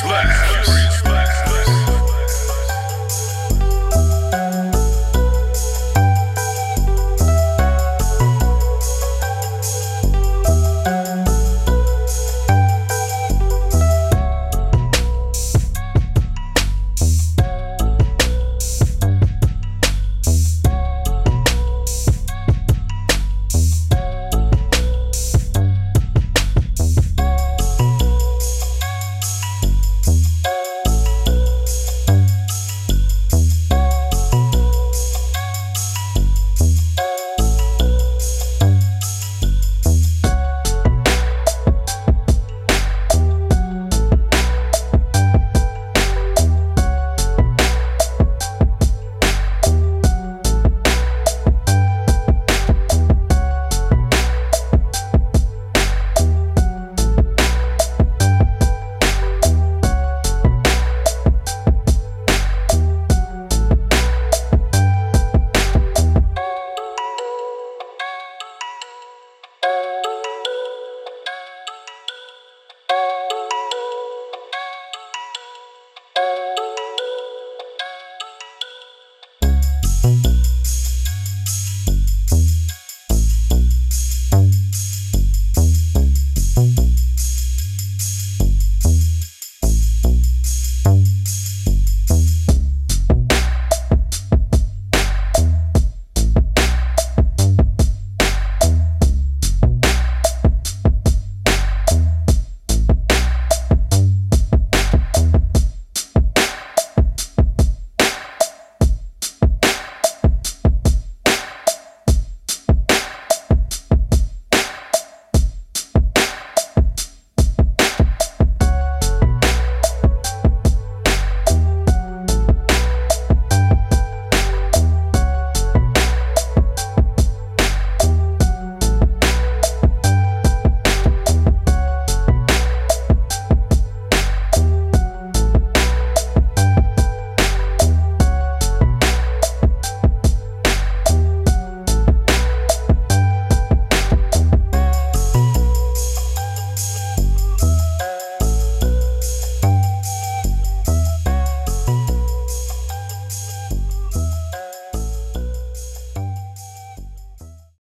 slash.